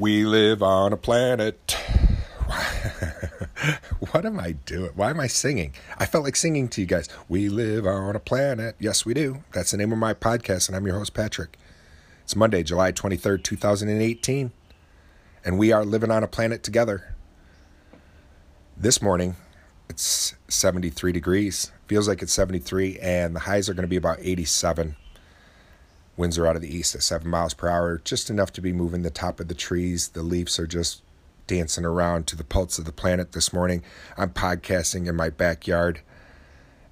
We live on a planet. what am I doing? Why am I singing? I felt like singing to you guys. We live on a planet. Yes, we do. That's the name of my podcast, and I'm your host, Patrick. It's Monday, July 23rd, 2018, and we are living on a planet together. This morning, it's 73 degrees. Feels like it's 73, and the highs are going to be about 87. Winds are out of the east at 7 miles per hour, just enough to be moving the top of the trees. The leaves are just dancing around to the pulse of the planet this morning. I'm podcasting in my backyard,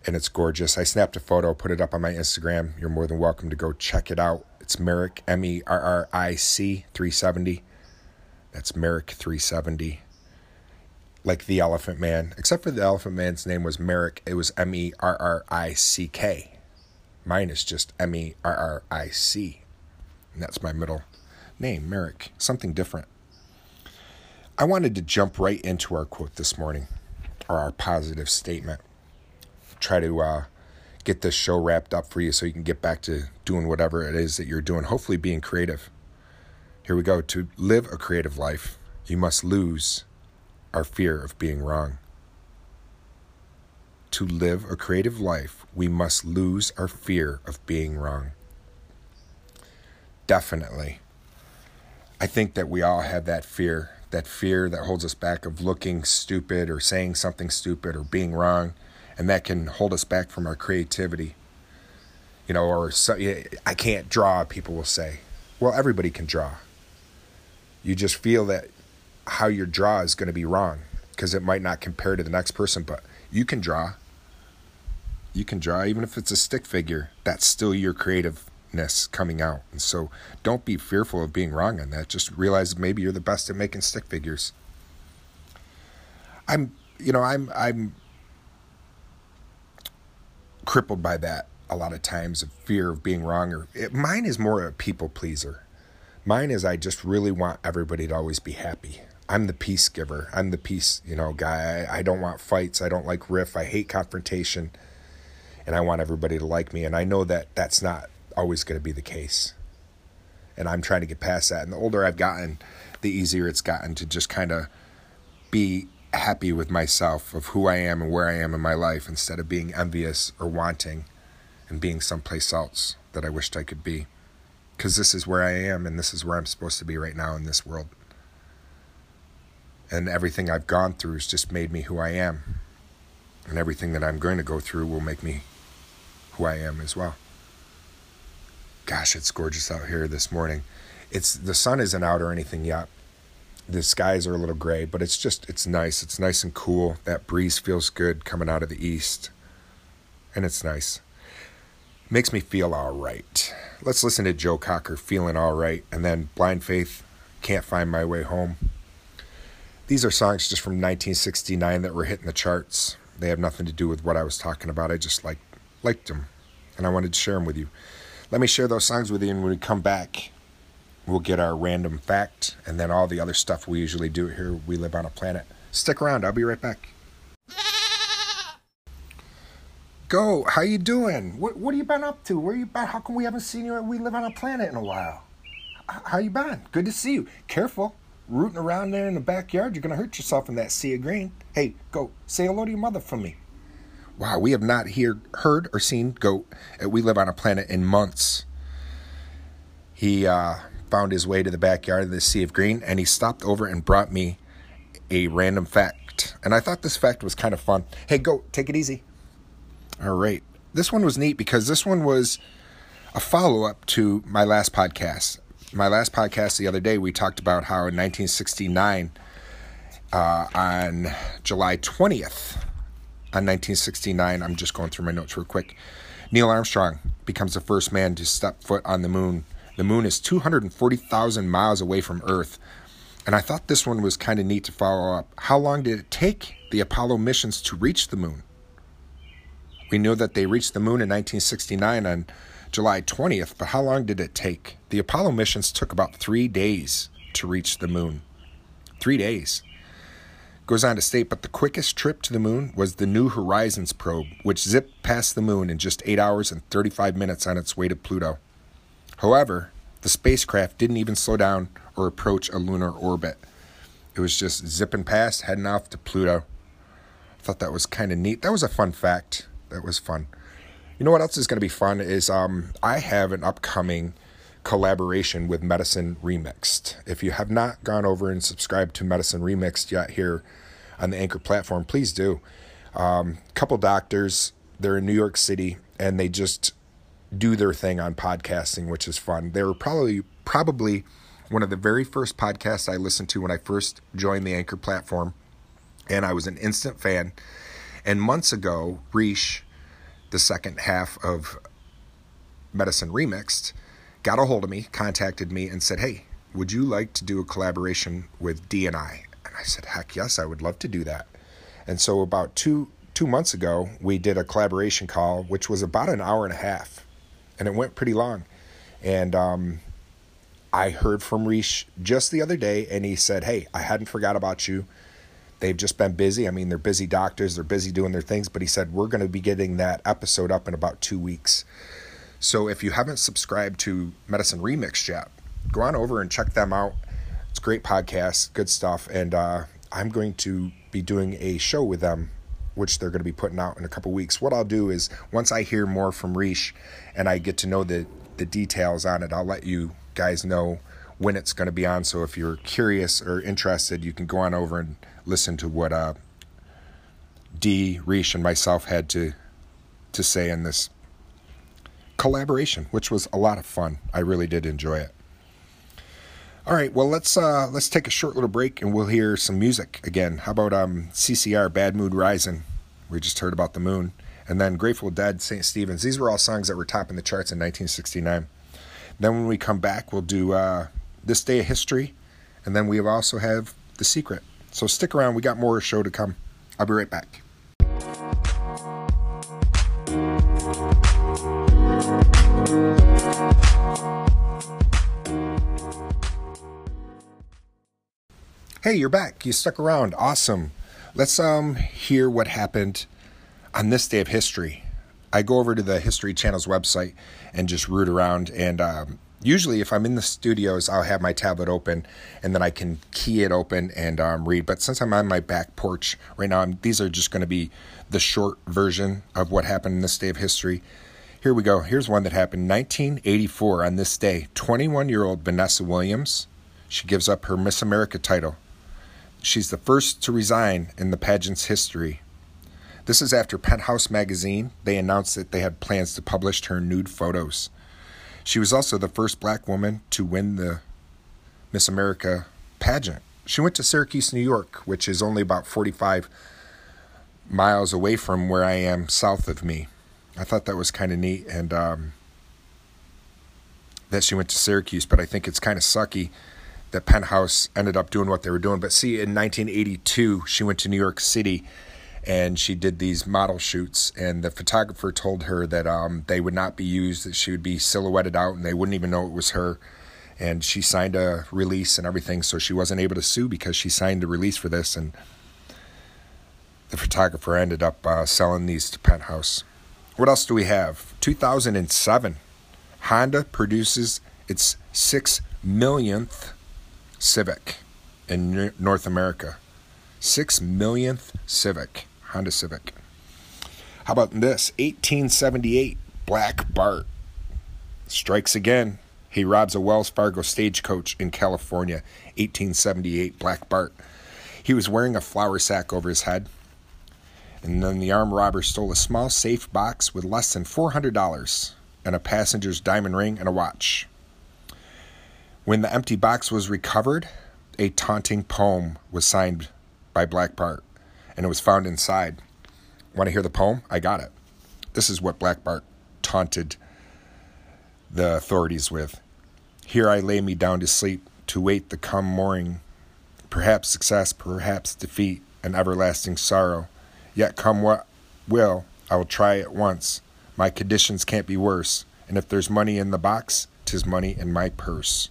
and it's gorgeous. I snapped a photo, put it up on my Instagram. You're more than welcome to go check it out. It's Merrick, M E R R I C 370. That's Merrick 370. Like the Elephant Man, except for the Elephant Man's name was Merrick, it was M E R R I C K. Mine is just M E R R I C. And that's my middle name, Merrick. Something different. I wanted to jump right into our quote this morning, or our positive statement. Try to uh, get this show wrapped up for you so you can get back to doing whatever it is that you're doing, hopefully being creative. Here we go. To live a creative life, you must lose our fear of being wrong to live a creative life, we must lose our fear of being wrong. Definitely. I think that we all have that fear, that fear that holds us back of looking stupid or saying something stupid or being wrong, and that can hold us back from our creativity. You know, or so, I can't draw, people will say. Well, everybody can draw. You just feel that how your draw is going to be wrong because it might not compare to the next person, but you can draw you can draw, even if it's a stick figure, that's still your creativeness coming out. And so don't be fearful of being wrong on that. Just realize maybe you're the best at making stick figures. I'm, you know, I'm, I'm crippled by that a lot of times of fear of being wrong or it, mine is more a people pleaser. Mine is I just really want everybody to always be happy. I'm the peace giver. I'm the peace, you know, guy. I, I don't want fights. I don't like riff. I hate confrontation and I want everybody to like me. And I know that that's not always going to be the case. And I'm trying to get past that. And the older I've gotten, the easier it's gotten to just kind of be happy with myself of who I am and where I am in my life instead of being envious or wanting and being someplace else that I wished I could be. Because this is where I am and this is where I'm supposed to be right now in this world. And everything I've gone through has just made me who I am. And everything that I'm going to go through will make me who I am as well. Gosh, it's gorgeous out here this morning. It's the sun isn't out or anything yet. The skies are a little gray, but it's just it's nice. It's nice and cool. That breeze feels good coming out of the east. And it's nice. Makes me feel all right. Let's listen to Joe Cocker feeling all right and then Blind Faith can't find my way home. These are songs just from 1969 that were hitting the charts. They have nothing to do with what I was talking about. I just like liked them, and I wanted to share them with you. Let me share those songs with you, and when we come back, we'll get our random fact and then all the other stuff we usually do here. We live on a planet. Stick around. I'll be right back. Go. How you doing? What What have you been up to? Where you been? How come we haven't seen you? We live on a planet in a while. How you been? Good to see you. Careful, rooting around there in the backyard. You're gonna hurt yourself in that sea of green. Hey, go. Say hello to your mother for me. Wow, we have not hear, heard or seen Goat at We Live on a Planet in months. He uh, found his way to the backyard of the Sea of Green and he stopped over and brought me a random fact. And I thought this fact was kind of fun. Hey, Goat, take it easy. All right. This one was neat because this one was a follow up to my last podcast. My last podcast the other day, we talked about how in 1969, uh, on July 20th, on 1969. I'm just going through my notes real quick. Neil Armstrong becomes the first man to step foot on the moon. The moon is 240,000 miles away from Earth. And I thought this one was kind of neat to follow up. How long did it take the Apollo missions to reach the moon? We know that they reached the moon in 1969 on July 20th, but how long did it take? The Apollo missions took about three days to reach the moon. Three days. Goes on to state, but the quickest trip to the moon was the New Horizons probe, which zipped past the moon in just 8 hours and 35 minutes on its way to Pluto. However, the spacecraft didn't even slow down or approach a lunar orbit. It was just zipping past, heading off to Pluto. I thought that was kind of neat. That was a fun fact. That was fun. You know what else is going to be fun is um, I have an upcoming collaboration with Medicine Remixed. If you have not gone over and subscribed to Medicine Remixed yet here on the Anchor platform, please do. A um, couple doctors, they're in New York City, and they just do their thing on podcasting, which is fun. They were probably probably one of the very first podcasts I listened to when I first joined the Anchor platform, and I was an instant fan. And months ago, Rish, the second half of Medicine Remixed, got a hold of me, contacted me, and said, Hey, would you like to do a collaboration with D and I? Said, Heck yes, I would love to do that. And so about two two months ago, we did a collaboration call, which was about an hour and a half, and it went pretty long. And um, I heard from Rish just the other day, and he said, Hey, I hadn't forgot about you. They've just been busy. I mean, they're busy doctors, they're busy doing their things, but he said, We're going to be getting that episode up in about two weeks. So if you haven't subscribed to Medicine Remix yet, go on over and check them out. It's great podcast, good stuff. And uh, I'm going to be doing a show with them, which they're going to be putting out in a couple weeks. What I'll do is once I hear more from Rish and I get to know the, the details on it, I'll let you guys know when it's going to be on. So if you're curious or interested, you can go on over and listen to what uh, D, Rish, and myself had to to say in this collaboration, which was a lot of fun. I really did enjoy it. All right, well let's uh, let's take a short little break and we'll hear some music again. How about um, CCR Bad Moon Rising? We just heard about the moon, and then Grateful Dead St. Stephen's. These were all songs that were topping the charts in 1969. Then when we come back, we'll do uh, This Day of History, and then we also have The Secret. So stick around. We got more show to come. I'll be right back. Hey, you're back. You stuck around. Awesome. Let's um hear what happened on this day of history. I go over to the History Channel's website and just root around. And um, usually, if I'm in the studios, I'll have my tablet open and then I can key it open and um, read. But since I'm on my back porch right now, I'm, these are just going to be the short version of what happened in this day of history. Here we go. Here's one that happened 1984 on this day. 21 year old Vanessa Williams. She gives up her Miss America title She's the first to resign in the pageant's history. This is after Penthouse magazine. They announced that they had plans to publish her nude photos. She was also the first black woman to win the Miss America pageant. She went to Syracuse, New York, which is only about 45 miles away from where I am south of me. I thought that was kind of neat and um, that she went to Syracuse, but I think it's kind of sucky that Penthouse ended up doing what they were doing. But see, in 1982, she went to New York City and she did these model shoots. And the photographer told her that um, they would not be used, that she would be silhouetted out and they wouldn't even know it was her. And she signed a release and everything, so she wasn't able to sue because she signed the release for this. And the photographer ended up uh, selling these to Penthouse. What else do we have? 2007, Honda produces its six millionth Civic in North America. Six millionth Civic, Honda Civic. How about this? 1878, Black Bart strikes again. He robs a Wells Fargo stagecoach in California. 1878, Black Bart. He was wearing a flour sack over his head. And then the armed robber stole a small safe box with less than $400 and a passenger's diamond ring and a watch. When the empty box was recovered, a taunting poem was signed by Black Bart, and it was found inside. Want to hear the poem? I got it. This is what Black Bart taunted the authorities with. Here I lay me down to sleep, to wait the come morning, perhaps success, perhaps defeat, and everlasting sorrow. Yet come what will, I will try it once. My conditions can't be worse, and if there's money in the box, 'tis money in my purse.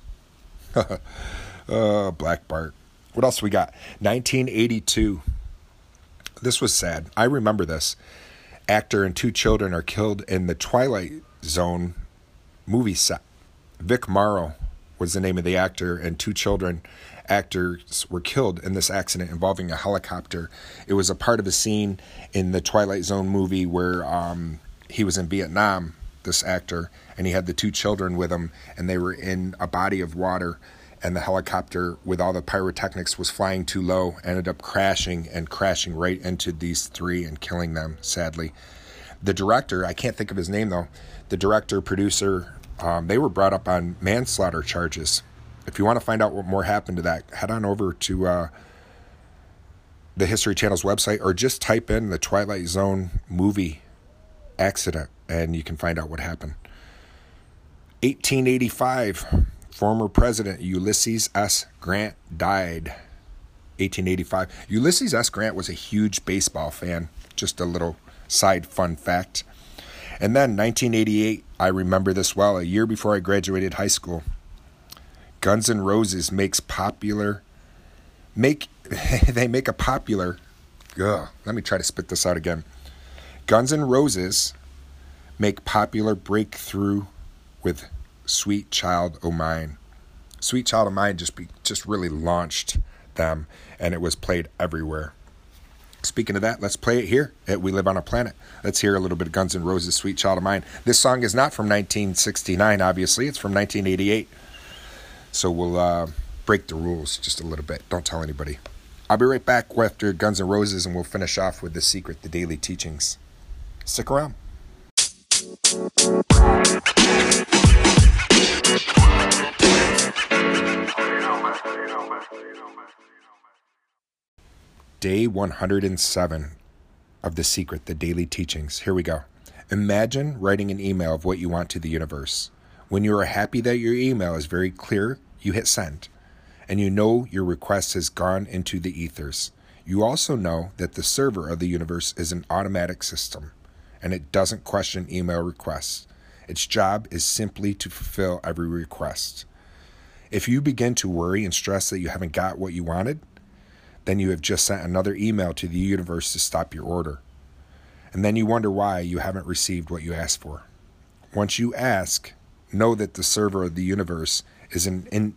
uh, Black Bart. What else we got? 1982. This was sad. I remember this. Actor and two children are killed in the Twilight Zone movie set. Vic Morrow was the name of the actor, and two children actors were killed in this accident involving a helicopter. It was a part of a scene in the Twilight Zone movie where um, he was in Vietnam, this actor, and he had the two children with him, and they were in a body of water. And the helicopter, with all the pyrotechnics, was flying too low, ended up crashing and crashing right into these three and killing them, sadly. The director, I can't think of his name though, the director, producer, um, they were brought up on manslaughter charges. If you want to find out what more happened to that, head on over to uh, the History Channel's website or just type in the Twilight Zone movie accident and you can find out what happened. 1885, former President Ulysses S. Grant died. 1885. Ulysses S. Grant was a huge baseball fan. Just a little side fun fact. And then 1988, I remember this well, a year before I graduated high school. Guns N' Roses makes popular make they make a popular ugh, let me try to spit this out again. Guns N' Roses make popular breakthrough with Sweet Child O' Mine. Sweet Child O' Mine just be, just really launched them and it was played everywhere. Speaking of that, let's play it here at We Live on a Planet. Let's hear a little bit of Guns N' Roses' Sweet Child of Mine. This song is not from 1969, obviously, it's from 1988. So we'll uh, break the rules just a little bit. Don't tell anybody. I'll be right back after Guns N' Roses and we'll finish off with The Secret, the daily teachings. Stick around. Day 107 of The Secret, the Daily Teachings. Here we go. Imagine writing an email of what you want to the universe. When you are happy that your email is very clear, you hit send, and you know your request has gone into the ethers. You also know that the server of the universe is an automatic system, and it doesn't question email requests. Its job is simply to fulfill every request. If you begin to worry and stress that you haven't got what you wanted, then you have just sent another email to the universe to stop your order. And then you wonder why you haven't received what you asked for. Once you ask, know that the server of the universe is an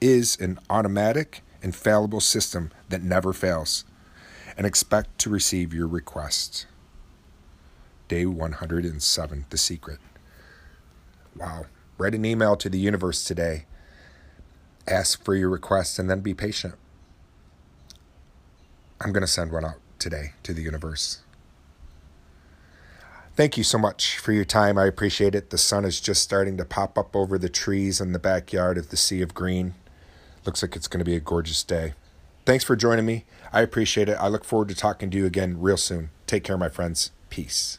is an automatic, infallible system that never fails, and expect to receive your request. Day 107, The Secret. Wow. Write an email to the universe today. Ask for your request and then be patient. I'm going to send one out today to the universe. Thank you so much for your time. I appreciate it. The sun is just starting to pop up over the trees in the backyard of the Sea of Green. Looks like it's going to be a gorgeous day. Thanks for joining me. I appreciate it. I look forward to talking to you again real soon. Take care, my friends. Peace.